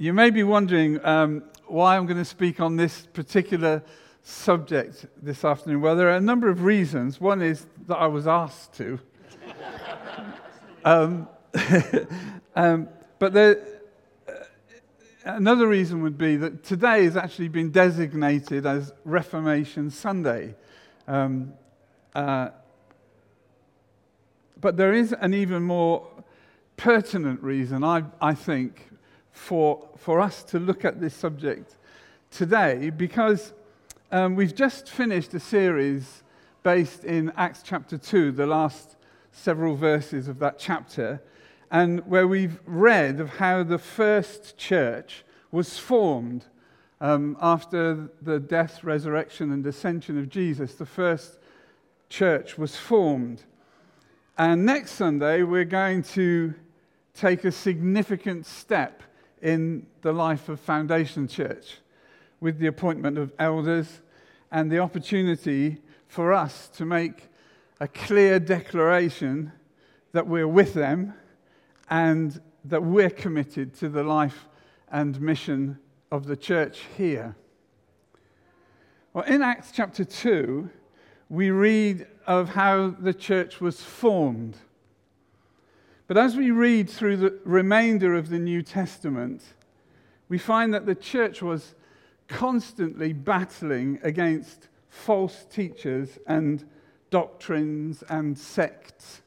You may be wondering um, why I'm going to speak on this particular subject this afternoon. Well, there are a number of reasons. One is that I was asked to. um, um, but there, uh, another reason would be that today has actually been designated as Reformation Sunday. Um, uh, but there is an even more pertinent reason, I, I think, for, for us to look at this subject today because um, we've just finished a series based in Acts chapter 2, the last several verses of that chapter, and where we've read of how the first church was formed um, after the death, resurrection, and ascension of Jesus. The first church was formed. And next Sunday, we're going to take a significant step in the life of Foundation Church with the appointment of elders and the opportunity for us to make a clear declaration that we're with them and that we're committed to the life and mission of the church here. Well, in Acts chapter 2, we read of how the church was formed. But as we read through the remainder of the New Testament, we find that the church was constantly battling against false teachers and doctrines and sects.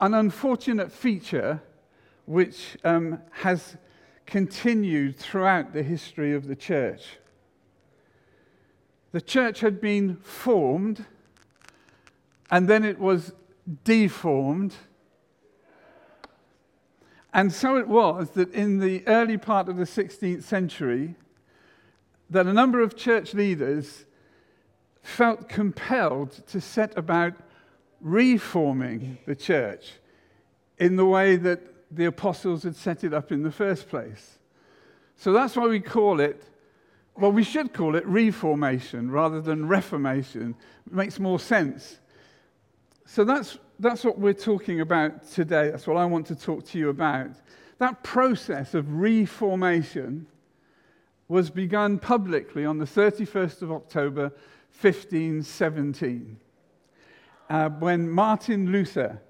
An unfortunate feature which um, has continued throughout the history of the church. The church had been formed and then it was deformed. And so it was that in the early part of the 16th century, that a number of church leaders felt compelled to set about reforming the church in the way that the apostles had set it up in the first place. So that's why we call it, well, we should call it reformation rather than reformation. It makes more sense. So that's, that's what we're talking about today. That's what I want to talk to you about. That process of reformation was begun publicly on the 31st of October, 1517, uh, when Martin Luther,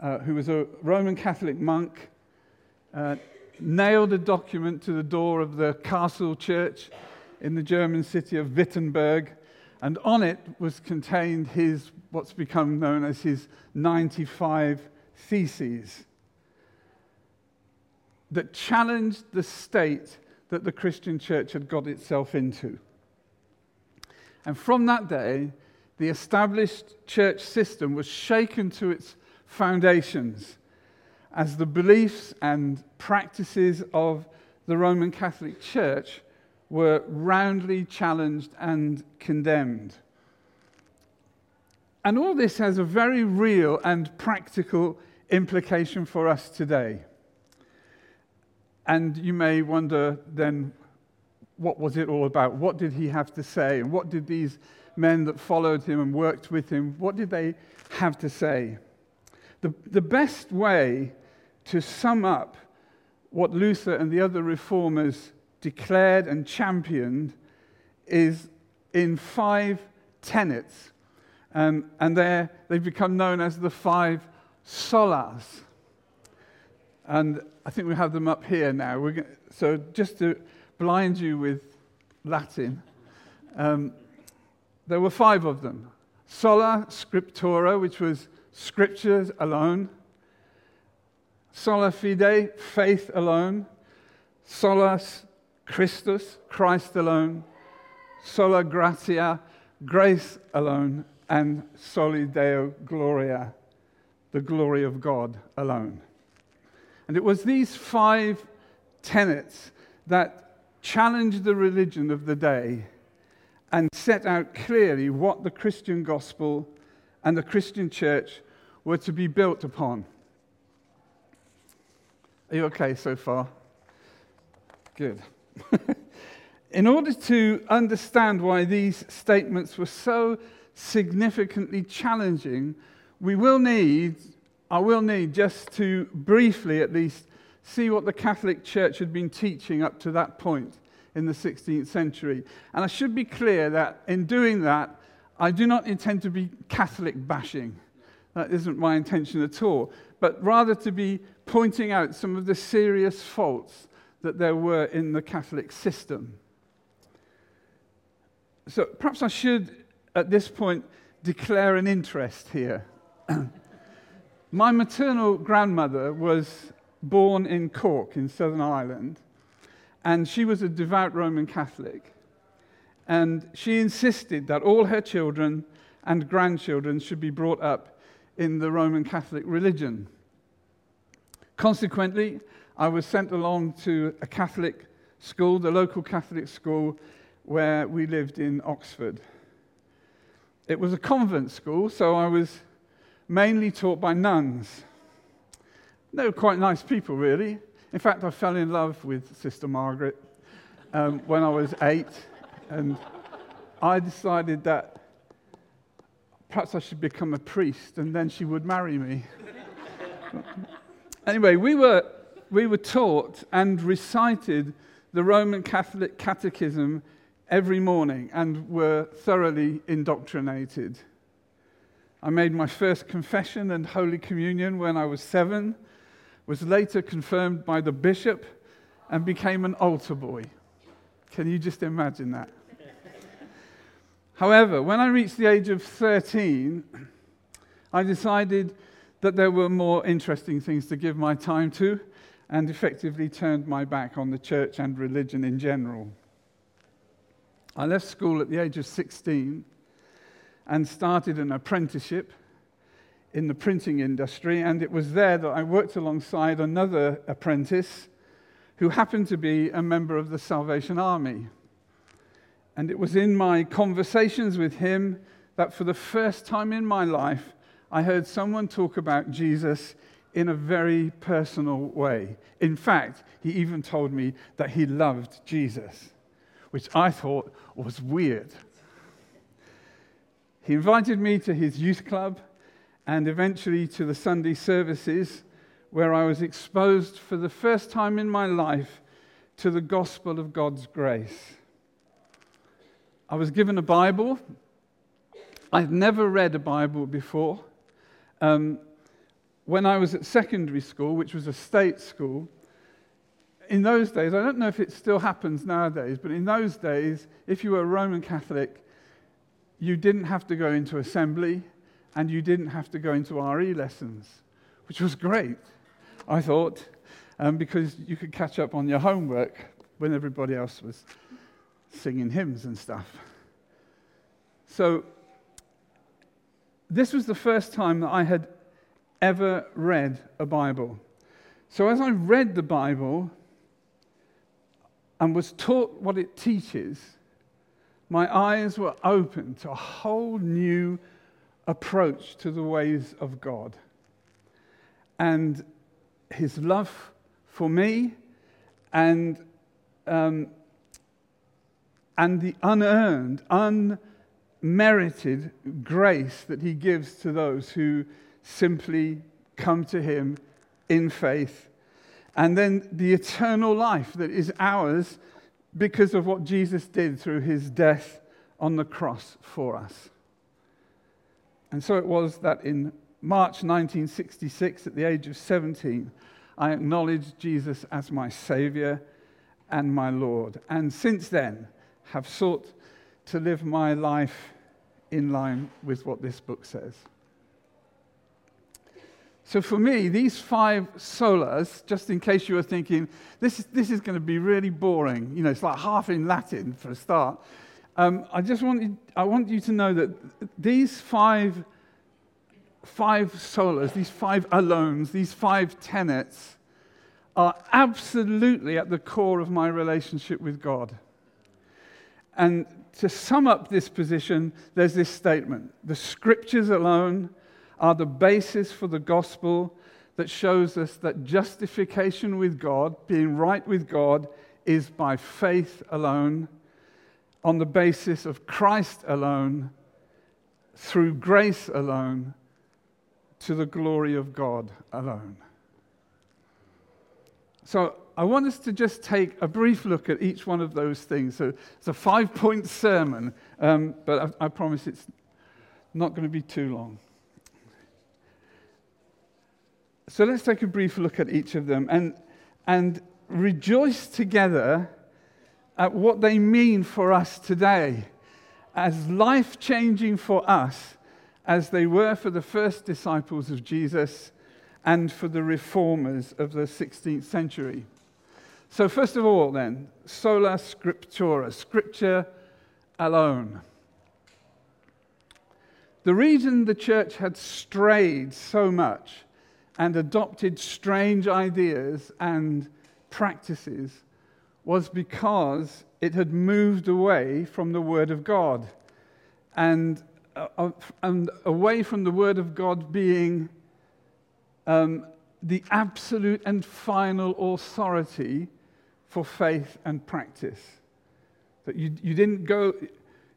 uh, who was a Roman Catholic monk, uh, nailed a document to the door of the castle church in the German city of Wittenberg and on it was contained his, what's become known as his 95 Theses that challenged the state that the Christian church had got itself into. And from that day, the established church system was shaken to its foundations as the beliefs and practices of the Roman Catholic Church were roundly challenged and condemned. And all this has a very real and practical implication for us today. And you may wonder then, what was it all about? What did he have to say? And what did these men that followed him and worked with him, what did they have to say? The, the best way to sum up what Luther and the other reformers declared and championed is in five tenets. Um, and they've become known as the five solas. And I think we have them up here now. So, just to blind you with Latin, um, there were five of them sola scriptura, which was scriptures alone, sola fide, faith alone, solus Christus, Christ alone, sola gratia, grace alone, and soli deo gloria, the glory of God alone. And it was these five tenets that challenged the religion of the day and set out clearly what the Christian gospel and the Christian church were to be built upon. Are you okay so far? Good. In order to understand why these statements were so significantly challenging, we will need, I will need just to briefly at least see what the Catholic Church had been teaching up to that point in the 16th century. And I should be clear that in doing that, I do not intend to be Catholic bashing. That isn't my intention at all. But rather to be pointing out some of the serious faults that there were in the Catholic system. So perhaps I should, at this point, declare an interest here. My maternal grandmother was born in Cork in Southern Ireland, and she was a devout Roman Catholic. And she insisted that all her children and grandchildren should be brought up in the Roman Catholic religion. Consequently, I was sent along to a Catholic school, the local Catholic school where we lived in Oxford. It was a convent school, so I was mainly taught by nuns. They were quite nice people, really. In fact, I fell in love with Sister Margaret um, when I was eight, and I decided that perhaps I should become a priest and then she would marry me. anyway, we were, we were taught and recited the Roman Catholic Catechism every morning and were thoroughly indoctrinated. I made my first confession and Holy Communion when I was seven, was later confirmed by the bishop, and became an altar boy. Can you just imagine that? However, when I reached the age of 13, I decided that there were more interesting things to give my time to and effectively turned my back on the church and religion in general. I left school at the age of 16 and started an apprenticeship in the printing industry. And it was there that I worked alongside another apprentice who happened to be a member of the Salvation Army. And it was in my conversations with him that for the first time in my life, I heard someone talk about Jesus in a very personal way. In fact, he even told me that he loved Jesus, which I thought was weird. He invited me to his youth club and eventually to the Sunday services where I was exposed for the first time in my life to the gospel of God's grace. I was given a Bible. I'd never read a Bible before. Um, when I was at secondary school, which was a state school, in those days, I don't know if it still happens nowadays, but in those days, if you were a Roman Catholic, you didn't have to go into assembly and you didn't have to go into RE lessons, which was great, I thought, um, because you could catch up on your homework when everybody else was singing hymns and stuff. So, this was the first time that I had ever read a Bible. So, as I read the Bible and was taught what it teaches, my eyes were open to a whole new approach to the ways of God. And his love for me and, um, and the unearned, unmerited grace that he gives to those who simply come to him in faith. And then the eternal life that is ours because of what Jesus did through his death on the cross for us. And so it was that in March 1966, at the age of 17, I acknowledged Jesus as my Savior and my Lord. And since then, have sought to live my life in line with what this book says. So for me, these five solas, just in case you were thinking, this is, this is going to be really boring, you know, it's like half in Latin for a start. Um, I just want you, I want you to know that these five, five solas, these five alones, these five tenets are absolutely at the core of my relationship with God. And to sum up this position, there's this statement the scriptures alone are the basis for the gospel that shows us that justification with God, being right with God, is by faith alone, on the basis of Christ alone, through grace alone, to the glory of God alone. So I want us to just take a brief look at each one of those things. So it's a five point sermon, um, but I, I promise it's not going to be too long. So let's take a brief look at each of them and, and rejoice together at what they mean for us today as life changing for us as they were for the first disciples of Jesus and for the reformers of the 16th century. So, first of all, then, sola scriptura, scripture alone. The reason the church had strayed so much and adopted strange ideas and practices was because it had moved away from the Word of God and, uh, and away from the Word of God being um, the absolute and final authority for faith and practice. That you, you didn't go,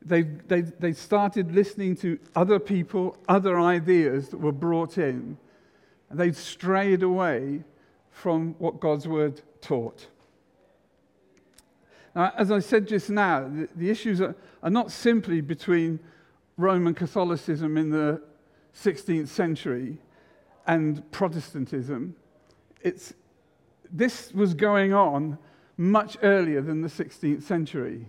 they, they, they started listening to other people, other ideas that were brought in, and they'd strayed away from what God's word taught. Now, as I said just now, the, the issues are, are not simply between Roman Catholicism in the 16th century and Protestantism. It's, this was going on much earlier than the 16th century.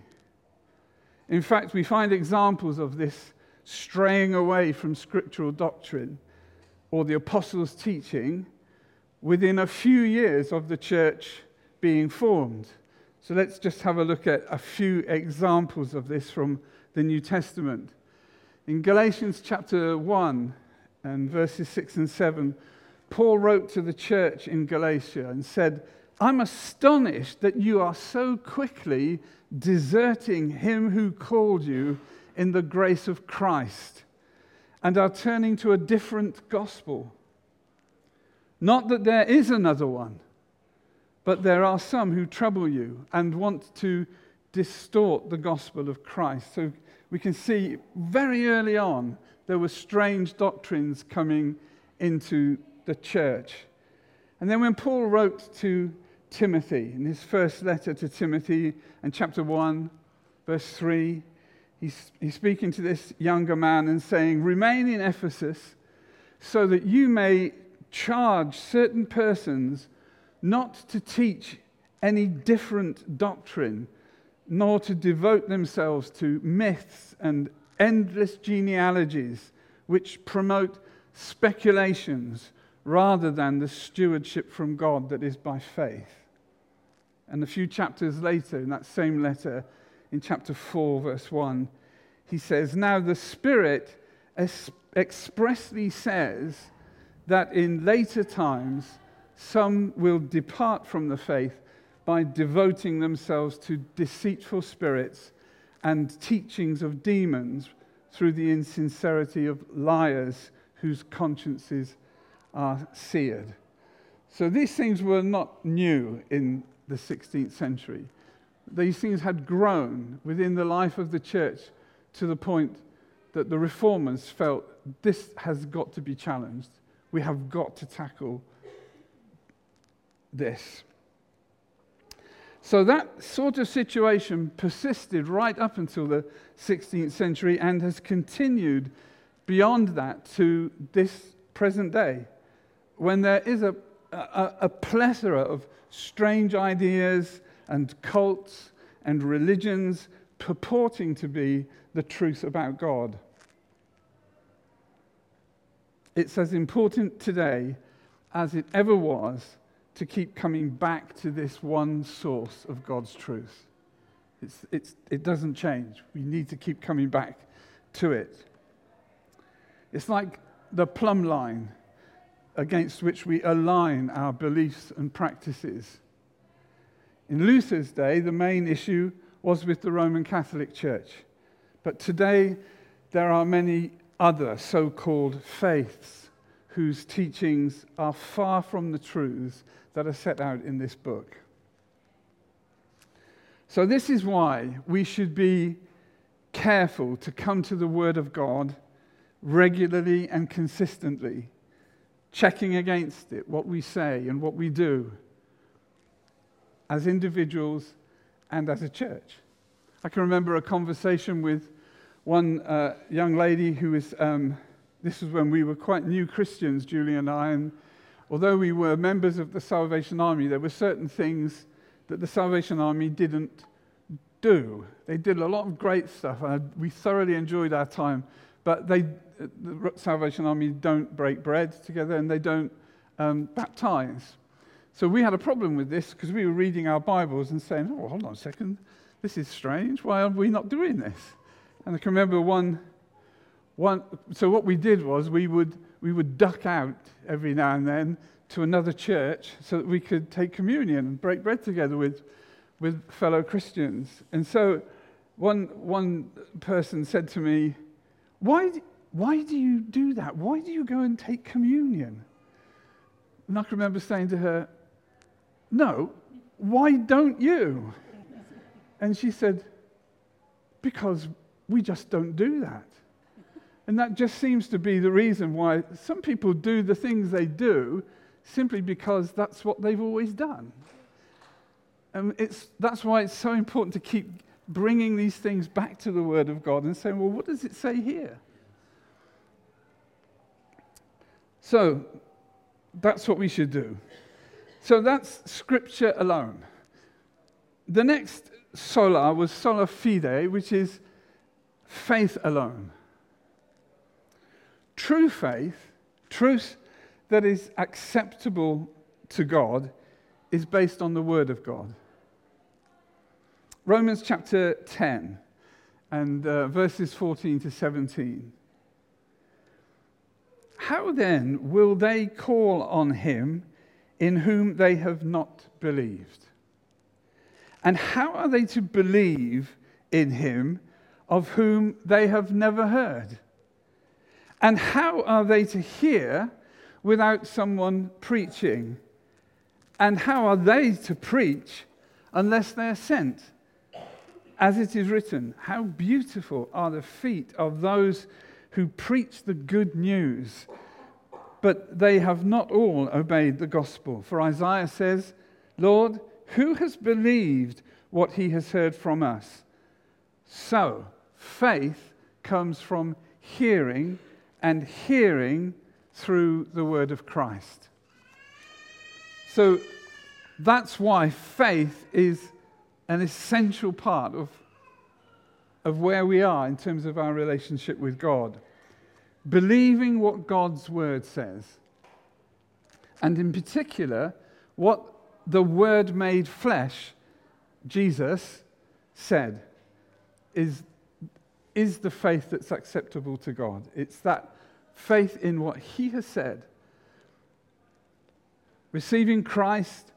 In fact, we find examples of this straying away from scriptural doctrine or the apostles' teaching within a few years of the church being formed. So let's just have a look at a few examples of this from the New Testament. In Galatians chapter 1, and verses 6 and 7, Paul wrote to the church in Galatia and said, I'm astonished that you are so quickly deserting him who called you in the grace of Christ and are turning to a different gospel. Not that there is another one, but there are some who trouble you and want to distort the gospel of Christ. So we can see very early on there were strange doctrines coming into the church. And then when Paul wrote to Timothy, in his first letter to Timothy, in chapter 1, verse 3, he's, he's speaking to this younger man and saying, Remain in Ephesus so that you may charge certain persons not to teach any different doctrine, nor to devote themselves to myths and endless genealogies which promote speculations rather than the stewardship from God that is by faith. And a few chapters later, in that same letter, in chapter 4, verse 1, he says, Now the Spirit es- expressly says that in later times some will depart from the faith by devoting themselves to deceitful spirits and teachings of demons through the insincerity of liars whose consciences are seared. So these things were not new in the 16th century. These things had grown within the life of the church to the point that the reformers felt this has got to be challenged. We have got to tackle this. So that sort of situation persisted right up until the 16th century and has continued beyond that to this present day, when there is a, a, a plethora of strange ideas and cults and religions purporting to be the truth about God. It's as important today as it ever was to keep coming back to this one source of God's truth. It's, it's, it doesn't change. We need to keep coming back to it. It's like the plumb line against which we align our beliefs and practices. In Luther's day, the main issue was with the Roman Catholic Church. But today, there are many other so called faiths whose teachings are far from the truths that are set out in this book. So, this is why we should be careful to come to the Word of God regularly and consistently, checking against it what we say and what we do. As individuals and as a church. I can remember a conversation with one uh, young lady who was, um, this was when we were quite new Christians, Julie and I, and although we were members of the Salvation Army, there were certain things that the Salvation Army didn't do. They did a lot of great stuff, and we thoroughly enjoyed our time. But they, the Salvation Army don't break bread together and they don't um, baptize. So we had a problem with this because we were reading our Bibles and saying, oh, hold on a second, this is strange. Why are we not doing this? And I can remember one, one so what we did was we would, we would duck out every now and then to another church so that we could take communion and break bread together with, with fellow Christians. And so one, one person said to me, why, why do you do that? Why do you go and take communion? And I can remember saying to her, No, why don't you? And she said, Because we just don't do that. And that just seems to be the reason why some people do the things they do simply because that's what they've always done. And it's, that's why it's so important to keep bringing these things back to the Word of God and saying, well, what does it say here? So that's what we should do. So that's Scripture alone. The next sola was sola fide, which is faith alone. True faith, truth that is acceptable to God, is based on the Word of God. Romans chapter 10 and uh, verses 14 to 17. How then will they call on him in whom they have not believed? And how are they to believe in him of whom they have never heard? And how are they to hear without someone preaching? And how are they to preach unless they're sent? As it is written, How beautiful are the feet of those who preach the good news, but they have not all obeyed the gospel. For Isaiah says, Lord, who has believed what he has heard from us? So, faith comes from hearing, and hearing through the word of Christ. So, that's why faith is an essential part of, of where we are in terms of our relationship with God. Believing what God's word says. And in particular, what the word made flesh, Jesus, said is, is the faith that's acceptable to God. It's that faith in what he has said. Receiving Christ,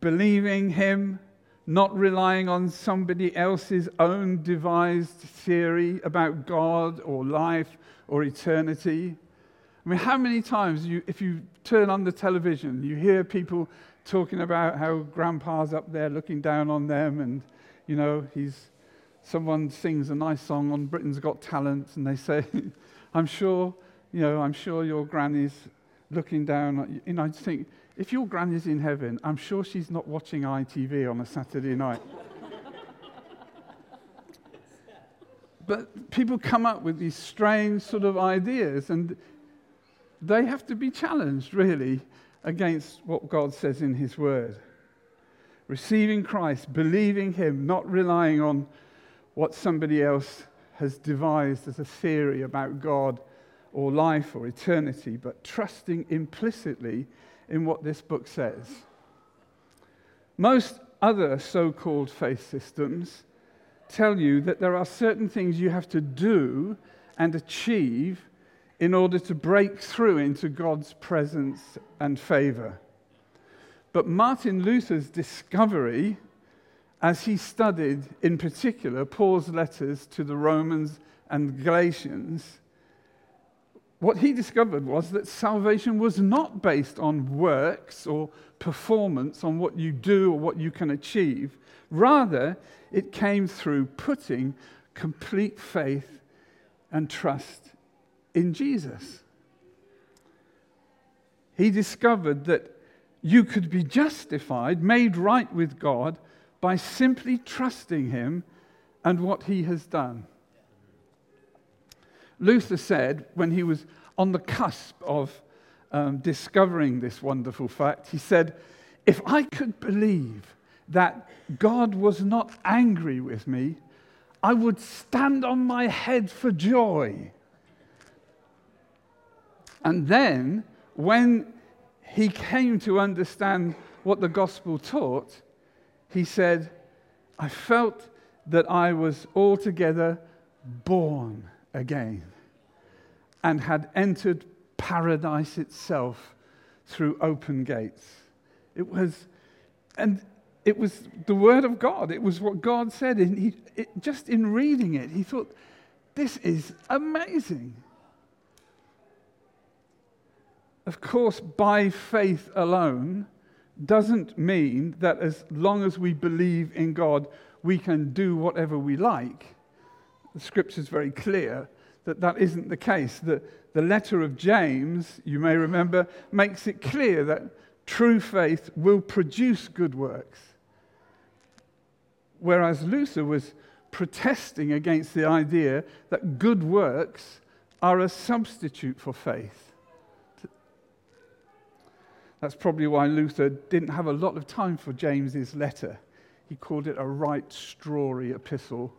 believing him, not relying on somebody else's own devised theory about God or life or eternity. I mean, how many times, you, if you turn on the television, you hear people talking about how grandpa's up there looking down on them, and, you know, he's, someone sings a nice song on Britain's Got Talent, and they say, I'm sure, you know, I'm sure your granny's looking down. You know, I just think, if your granny's in heaven, I'm sure she's not watching ITV on a Saturday night. but people come up with these strange sort of ideas, and they have to be challenged, really, against what God says in His Word. Receiving Christ, believing Him, not relying on what somebody else has devised as a theory about God or life or eternity, but trusting implicitly in what this book says. Most other so called faith systems tell you that there are certain things you have to do and achieve in order to break through into God's presence and favor. But Martin Luther's discovery, as he studied in particular Paul's letters to the Romans and Galatians, what he discovered was that salvation was not based on works or performance, on what you do or what you can achieve. Rather, it came through putting complete faith and trust in Jesus. He discovered that you could be justified, made right with God, by simply trusting Him and what He has done. Luther said when he was on the cusp of um, discovering this wonderful fact, he said, If I could believe that God was not angry with me, I would stand on my head for joy. And then, when he came to understand what the gospel taught, he said, I felt that I was altogether born again and had entered paradise itself through open gates. It was, and it was the word of God. It was what God said. And he, it, just in reading it, he thought, this is amazing. Of course, by faith alone doesn't mean that as long as we believe in God, we can do whatever we like. The scripture is very clear that that isn't the case. The, the letter of James, you may remember, makes it clear that true faith will produce good works. Whereas Luther was protesting against the idea that good works are a substitute for faith. That's probably why Luther didn't have a lot of time for James's letter. He called it a right strawy epistle.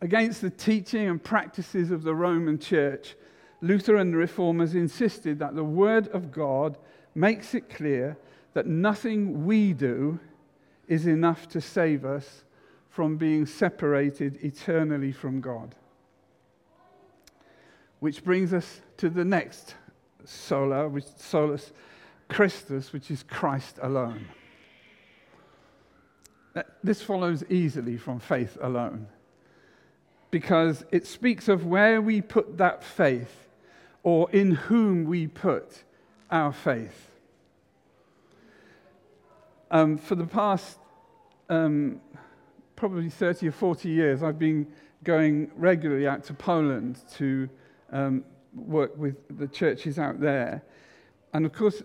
Against the teaching and practices of the Roman church, Luther and the reformers insisted that the Word of God makes it clear that nothing we do is enough to save us from being separated eternally from God. Which brings us to the next sola, which solus Christus, which is Christ alone. This follows easily from faith alone because it speaks of where we put that faith or in whom we put our faith. Um, for the past um, probably 30 or 40 years, I've been going regularly out to Poland to um, work with the churches out there. And of course,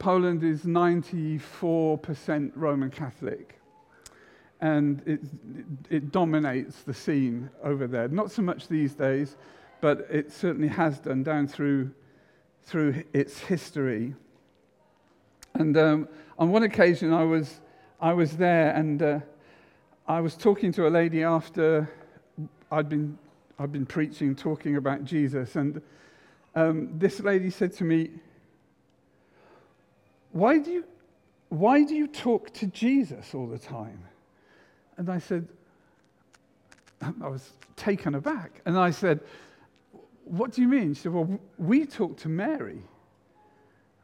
Poland is 94% Roman Catholic. And it, it dominates the scene over there. Not so much these days, but it certainly has done down through, through its history. And um, on one occasion, I was, I was there and uh, I was talking to a lady after I'd been I've been preaching, talking about Jesus, and um, this lady said to me, why do, you, why do you talk to Jesus all the time? And I said, um, I was taken aback. And I said, What do you mean? She said, Well, we talked to Mary.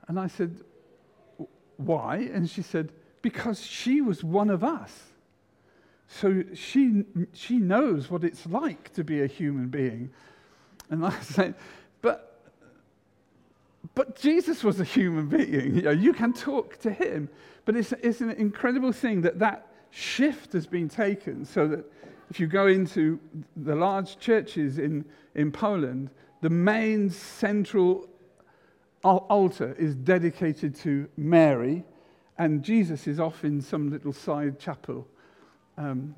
And I said, Why? And she said, Because she was one of us. So she, she knows what it's like to be a human being. And I said, but, but Jesus was a human being. You, know, you can talk to him. But it's, it's an incredible thing that that shift has been taken so that if you go into the large churches in, in Poland, the main central altar is dedicated to Mary, and Jesus is off in some little side chapel um,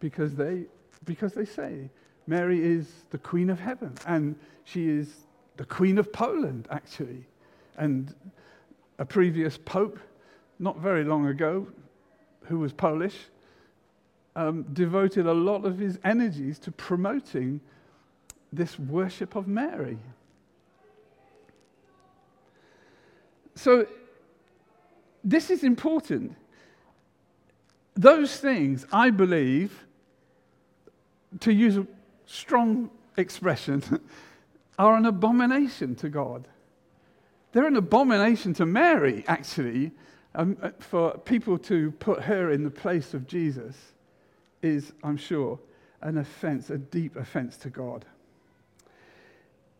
because, they, because they say Mary is the Queen of Heaven and she is the Queen of Poland, actually. And a previous pope, not very long ago, who was Polish, um, devoted a lot of his energies to promoting this worship of Mary. So, this is important those things, I believe, to use a strong expression, are an abomination to God. They're an abomination to Mary, actually. Um, uh, for people to put her in the place of Jesus is, I'm sure, an offense, a deep offense to God.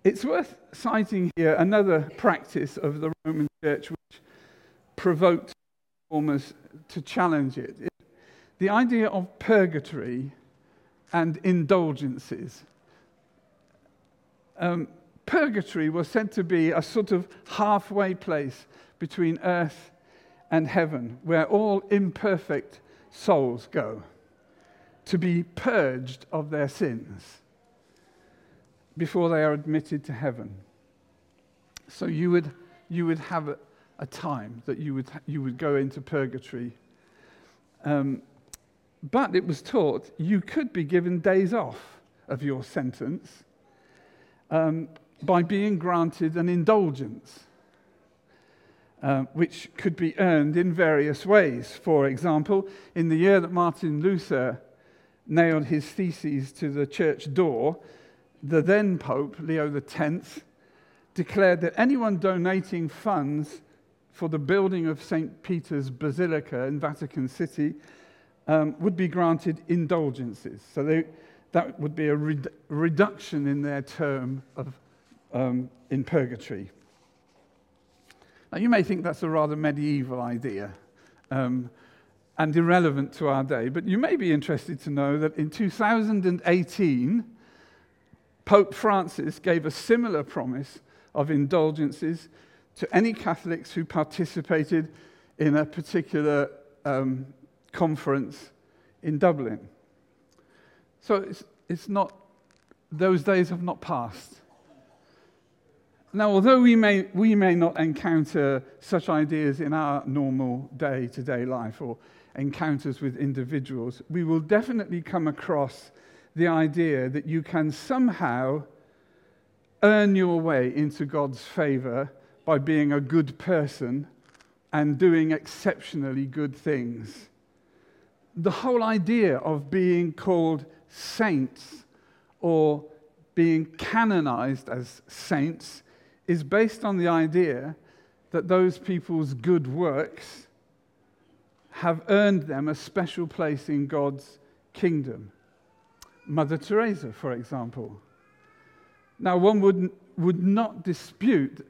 It's worth citing here another practice of the Roman Church which provoked reformers to challenge it the idea of purgatory and indulgences. Um, purgatory was said to be a sort of halfway place between earth and heaven, where all imperfect souls go to be purged of their sins before they are admitted to heaven. So you would, you would have a, a time that you would, you would go into purgatory. Um, but it was taught you could be given days off of your sentence um, by being granted an indulgence, uh, which could be earned in various ways. For example, in the year that Martin Luther nailed his theses to the church door, the then Pope, Leo X, declared that anyone donating funds for the building of St. Peter's Basilica in Vatican City um, would be granted indulgences. So they, that would be a redu- reduction in their term of, um, in purgatory. Now, you may think that's a rather medieval idea um, and irrelevant to our day, but you may be interested to know that in 2018, Pope Francis gave a similar promise of indulgences to any Catholics who participated in a particular um, conference in Dublin. So it's, it's not, those days have not passed. Now, although we may, we may not encounter such ideas in our normal day to day life or encounters with individuals, we will definitely come across the idea that you can somehow earn your way into God's favor by being a good person and doing exceptionally good things. The whole idea of being called saints or being canonized as saints is based on the idea that those people's good works have earned them a special place in God's kingdom. Mother Teresa, for example. Now, one would, would not dispute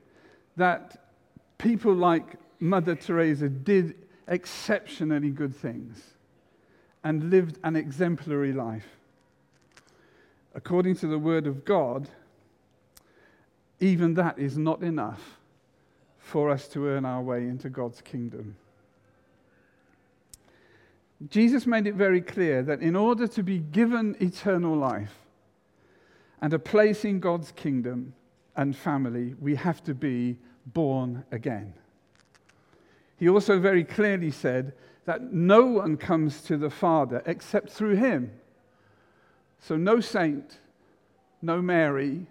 that people like Mother Teresa did exceptionally good things and lived an exemplary life. According to the Word of God, even that is not enough for us to earn our way into God's kingdom. Jesus made it very clear that in order to be given eternal life and a place in God's kingdom and family, we have to be born again. He also very clearly said that no one comes to the Father except through him. So, no saint, no Mary,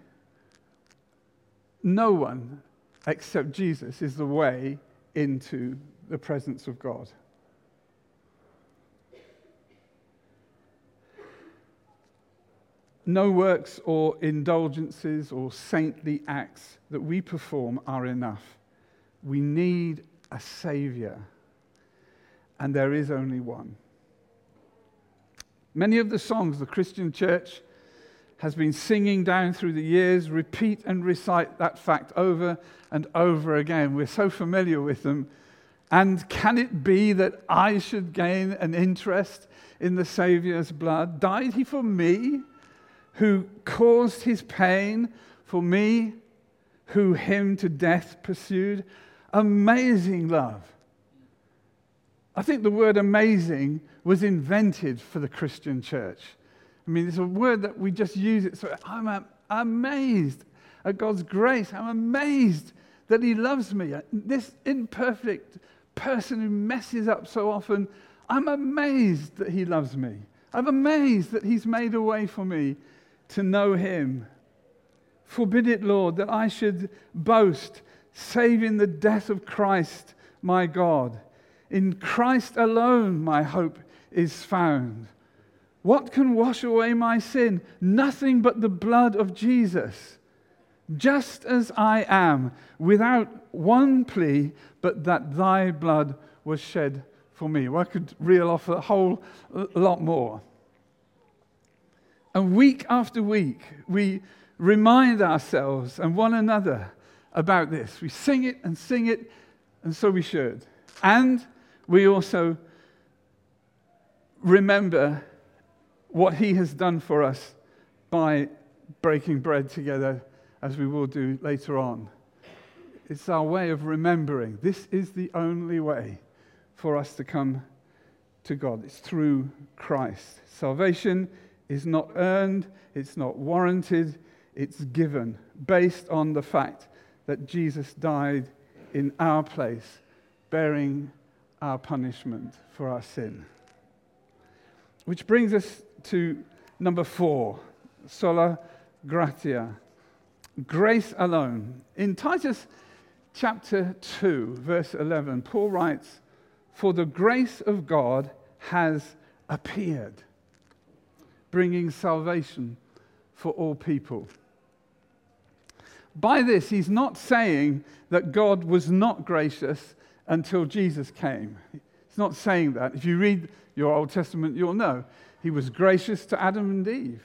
no one except Jesus is the way into the presence of God. No works or indulgences or saintly acts that we perform are enough. We need a Savior, and there is only one. Many of the songs the Christian church has been singing down through the years repeat and recite that fact over and over again. We're so familiar with them. And can it be that I should gain an interest in the Saviour's blood? Died he for me? who caused his pain for me, who him to death pursued. Amazing love. I think the word amazing was invented for the Christian church. I mean, it's a word that we just use it. So I'm amazed at God's grace. I'm amazed that He loves me. This imperfect person who messes up so often, I'm amazed that He loves me. I'm amazed that He's made a way for me to know him. Forbid it, Lord, that I should boast, save in the death of Christ, my God. In Christ alone my hope is found. What can wash away my sin? Nothing but the blood of Jesus. Just as I am, without one plea, but that thy blood was shed for me. Well, I could reel off a whole lot more. And week after week, we remind ourselves and one another about this. We sing it and sing it, and so we should. And we also remember what He has done for us by breaking bread together as we will do later on. It's our way of remembering this is the only way for us to come to God. It's through Christ. Salvation is not earned, it's not warranted, it's given based on the fact that Jesus died in our place, bearing our punishment for our sin. Which brings us to number four sola gratia, grace alone. In Titus chapter 2, verse 11, Paul writes, For the grace of God has appeared, bringing salvation for all people. By this, he's not saying that God was not gracious until Jesus came. He's not saying that. If you read your Old Testament, you'll know. He was gracious to Adam and Eve.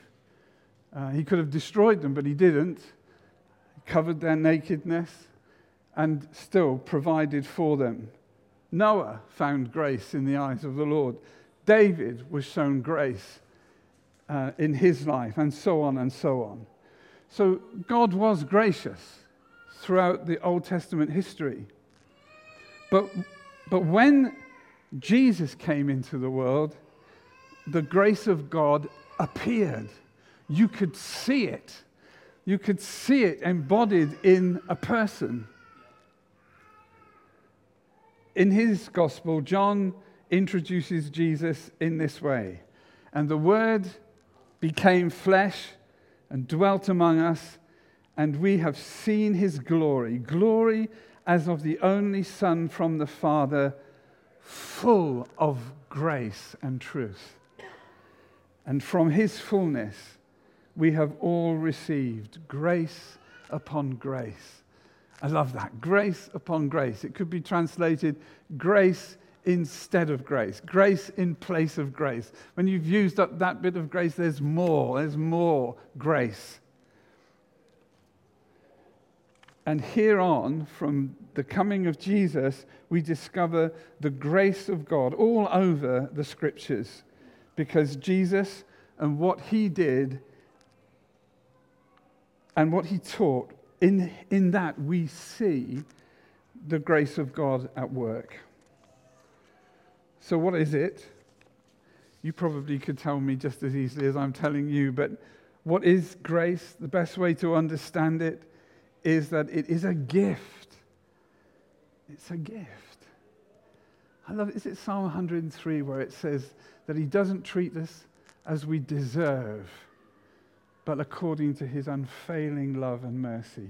Uh, he could have destroyed them, but he didn't. He covered their nakedness and still provided for them. Noah found grace in the eyes of the Lord. David was shown grace uh, in his life, and so on and so on. So God was gracious throughout the Old Testament history. But, but when Jesus came into the world, the grace of God appeared. You could see it. You could see it embodied in a person. In his gospel, John introduces Jesus in this way. And the Word became flesh and dwelt among us, and we have seen his glory glory as of the only Son from the Father, full of grace and truth. And from his fullness, we have all received grace upon grace. I love that. Grace upon grace. It could be translated grace instead of grace, grace in place of grace. When you've used up that bit of grace, there's more, there's more grace. And here on, from the coming of Jesus, we discover the grace of God all over the scriptures because Jesus and what he did and what he taught, in, in that we see the grace of God at work. So, what is it? You probably could tell me just as easily as I'm telling you, but what is grace? The best way to understand it is that it is a gift. It's a gift. I love. Is it Psalm 103 where it says that He doesn't treat us as we deserve, but according to His unfailing love and mercy?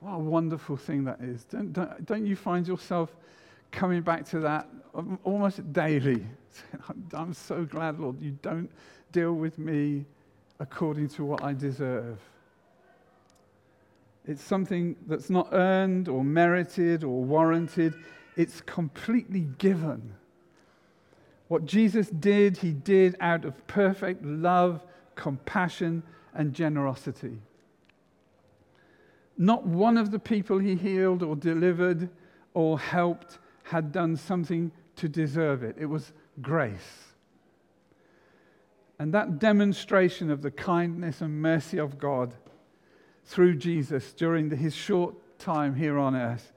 What a wonderful thing that is. Don't, don't, don't you find yourself coming back to that almost daily. I'm so glad, Lord, you don't deal with me according to what I deserve. It's something that's not earned or merited or warranted, it's completely given. What Jesus did, he did out of perfect love, compassion, and generosity. Not one of the people he healed or delivered or helped had done something to deserve it. It was grace. And that demonstration of the kindness and mercy of God through Jesus during his short time here on earth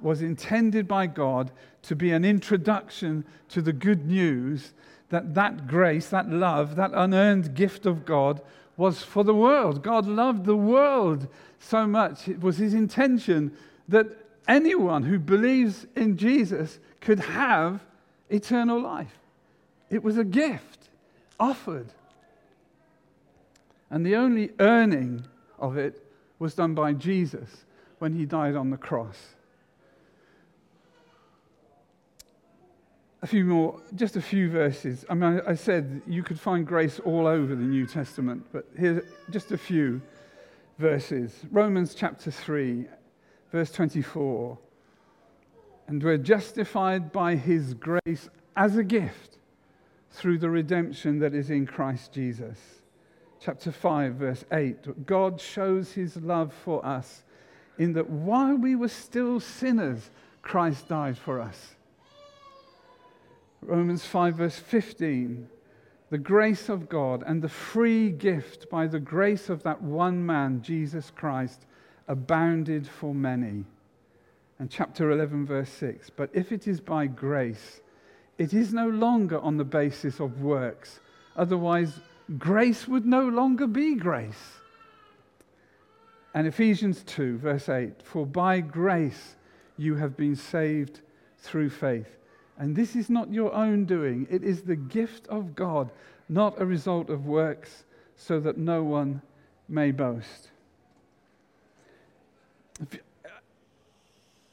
was intended by God to be an introduction to the good news that that grace, that love, that unearned gift of God was for the world. God loved the world so much. It was his intention that anyone who believes in Jesus could have eternal life. It was a gift offered. And the only earning of it was done by Jesus when he died on the cross. A few more, just a few verses. I mean, I said you could find grace all over the New Testament, but here's just a few verses. Romans chapter 3 verse 24. And we're justified by his grace as a gift through the redemption that is in Christ Jesus. Chapter 5, verse 8. God shows his love for us in that while we were still sinners, Christ died for us. Romans 5, verse 15. the grace of God and the free gift by the grace of that one man, Jesus Christ, abounded for many. And chapter 11, verse 6 But if it is by grace, it is no longer on the basis of works. Otherwise, grace would no longer be grace. And Ephesians 2, verse 8 For by grace you have been saved through faith. And this is not your own doing, it is the gift of God, not a result of works, so that no one may boast.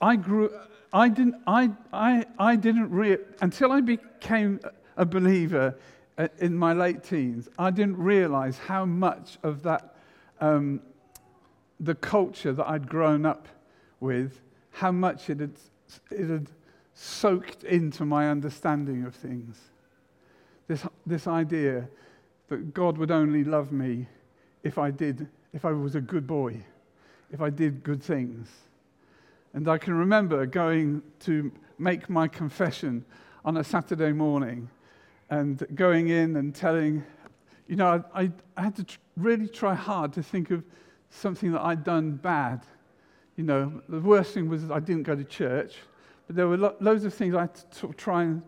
I grew, I didn't, I, I, I didn't re- until I became a believer in my late teens, I didn't realize how much of that, um, the culture that I'd grown up with, how much it had, it had soaked into my understanding of things. This, this idea that God would only love me if I did, if I was a good boy, if I did good things. And I can remember going to make my confession on a Saturday morning and going in and telling, you know, I, I had to tr- really try hard to think of something that I'd done bad. You know, the worst thing was I didn't go to church, but there were lo- loads of things I had to sort of try and,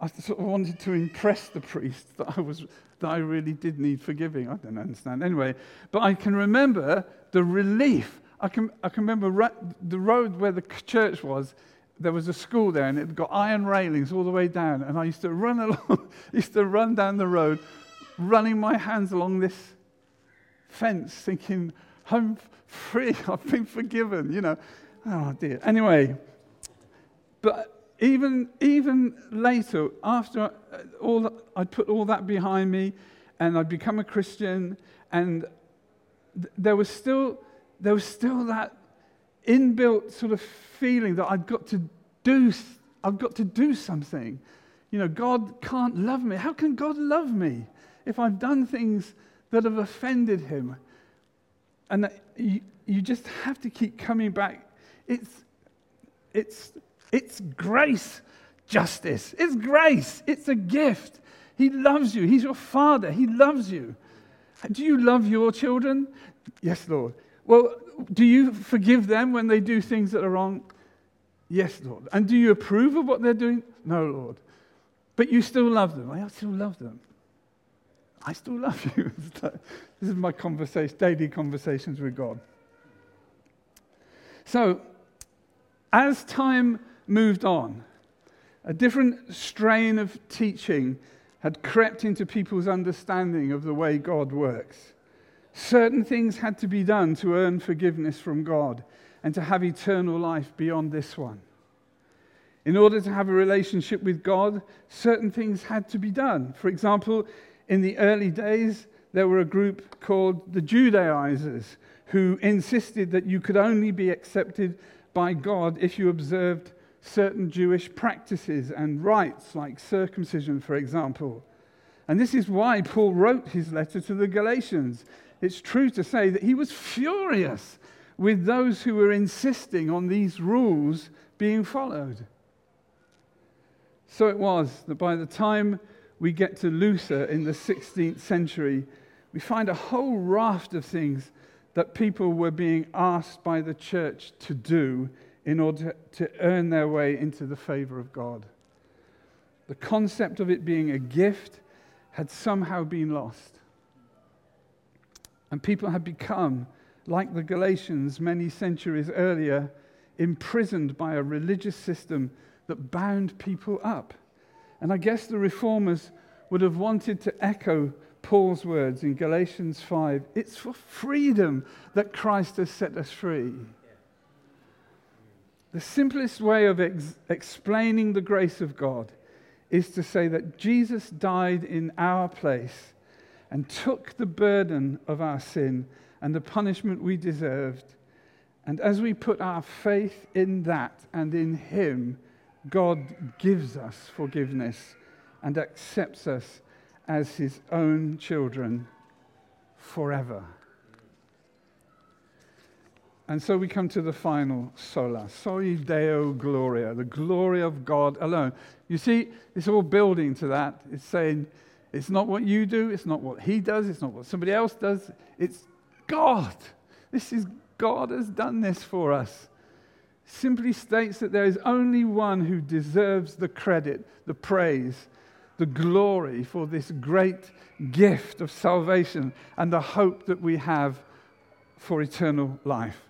I sort of wanted to impress the priest that I was, that I really did need forgiving. I don't understand. Anyway, but I can remember the relief I can, I can remember ra- the road where the church was, there was a school there and it got iron railings all the way down. And I used to run along, used to run down the road, running my hands along this fence, thinking, I'm free, I've been forgiven, you know. Oh dear. Anyway, but even, even later, after uh, all, I'd put all that behind me and I'd become a Christian, and th- there was still there was still that inbuilt sort of feeling that I've got to do, I've got to do something. You know, God can't love me. How can God love me if I've done things that have offended him? And you, you just have to keep coming back. It's, it's, it's grace, justice. It's grace. It's a gift. He loves you. He's your father. He loves you. Do you love your children? Yes, Lord. Well, do you forgive them when they do things that are wrong? Yes, Lord. And do you approve of what they're doing? No, Lord. But you still love them. I still love them. I still love you. this is my conversation, daily conversations with God. So, as time moved on, a different strain of teaching had crept into people's understanding of the way God works. Certain things had to be done to earn forgiveness from God and to have eternal life beyond this one. In order to have a relationship with God, certain things had to be done. For example, in the early days, there were a group called the Judaizers who insisted that you could only be accepted by God if you observed certain Jewish practices and rites, like circumcision, for example. And this is why Paul wrote his letter to the Galatians it's true to say that he was furious with those who were insisting on these rules being followed. So it was that by the time we get to Luther in the 16th century, we find a whole raft of things that people were being asked by the church to do in order to earn their way into the favor of God. The concept of it being a gift had somehow been lost. And people had become, like the Galatians many centuries earlier, imprisoned by a religious system that bound people up. And I guess the reformers would have wanted to echo Paul's words in Galatians 5 it's for freedom that Christ has set us free. The simplest way of ex- explaining the grace of God is to say that Jesus died in our place and took the burden of our sin and the punishment we deserved. And as we put our faith in that and in Him, God gives us forgiveness and accepts us as His own children forever. And so we come to the final sola, soli Deo Gloria, the glory of God alone. You see, it's all building to that. It's saying, It's not what you do, it's not what he does, it's not what somebody else does. It's God. This is God has done this for us. Simply states that there is only one who deserves the credit, the praise, the glory for this great gift of salvation and the hope that we have for eternal life.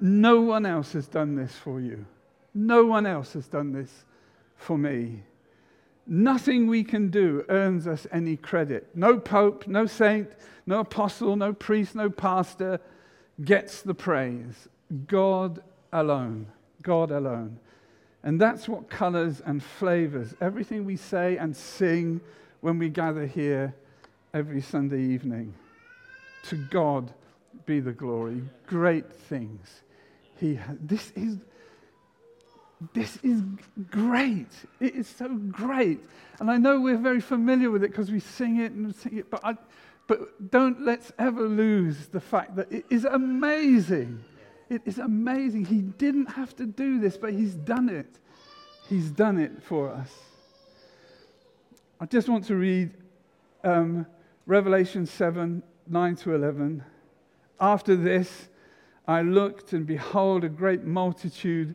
No one else has done this for you. No one else has done this for me. Nothing we can do earns us any credit. No pope, no saint, no apostle, no priest, no pastor gets the praise. God alone. God alone. And that's what colors and flavors everything we say and sing when we gather here every Sunday evening. To God be the glory. Great things. He this is this is great. It is so great. And I know we're very familiar with it because we sing it and sing it, but, I, but don't let's ever lose the fact that it is amazing. It is amazing. He didn't have to do this, but He's done it. He's done it for us. I just want to read um, Revelation 7 9 to 11. After this, I looked, and behold, a great multitude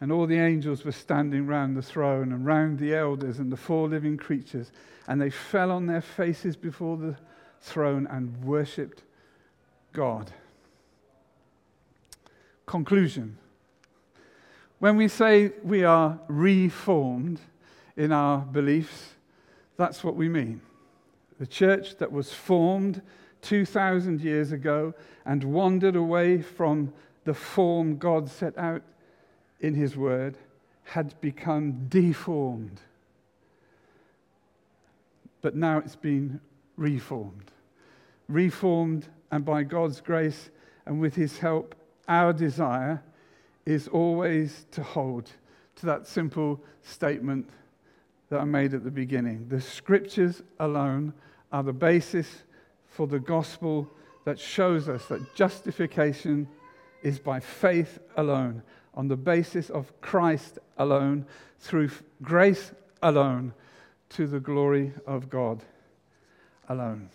And all the angels were standing round the throne and round the elders and the four living creatures. And they fell on their faces before the throne and worshipped God. Conclusion. When we say we are reformed in our beliefs, that's what we mean. The church that was formed 2,000 years ago and wandered away from the form God set out in his word had become deformed. But now it's been reformed. Reformed, and by God's grace and with his help, our desire is always to hold to that simple statement that I made at the beginning. The scriptures alone are the basis for the gospel that shows us that justification is by faith alone on the basis of Christ alone, through grace alone, to the glory of God alone.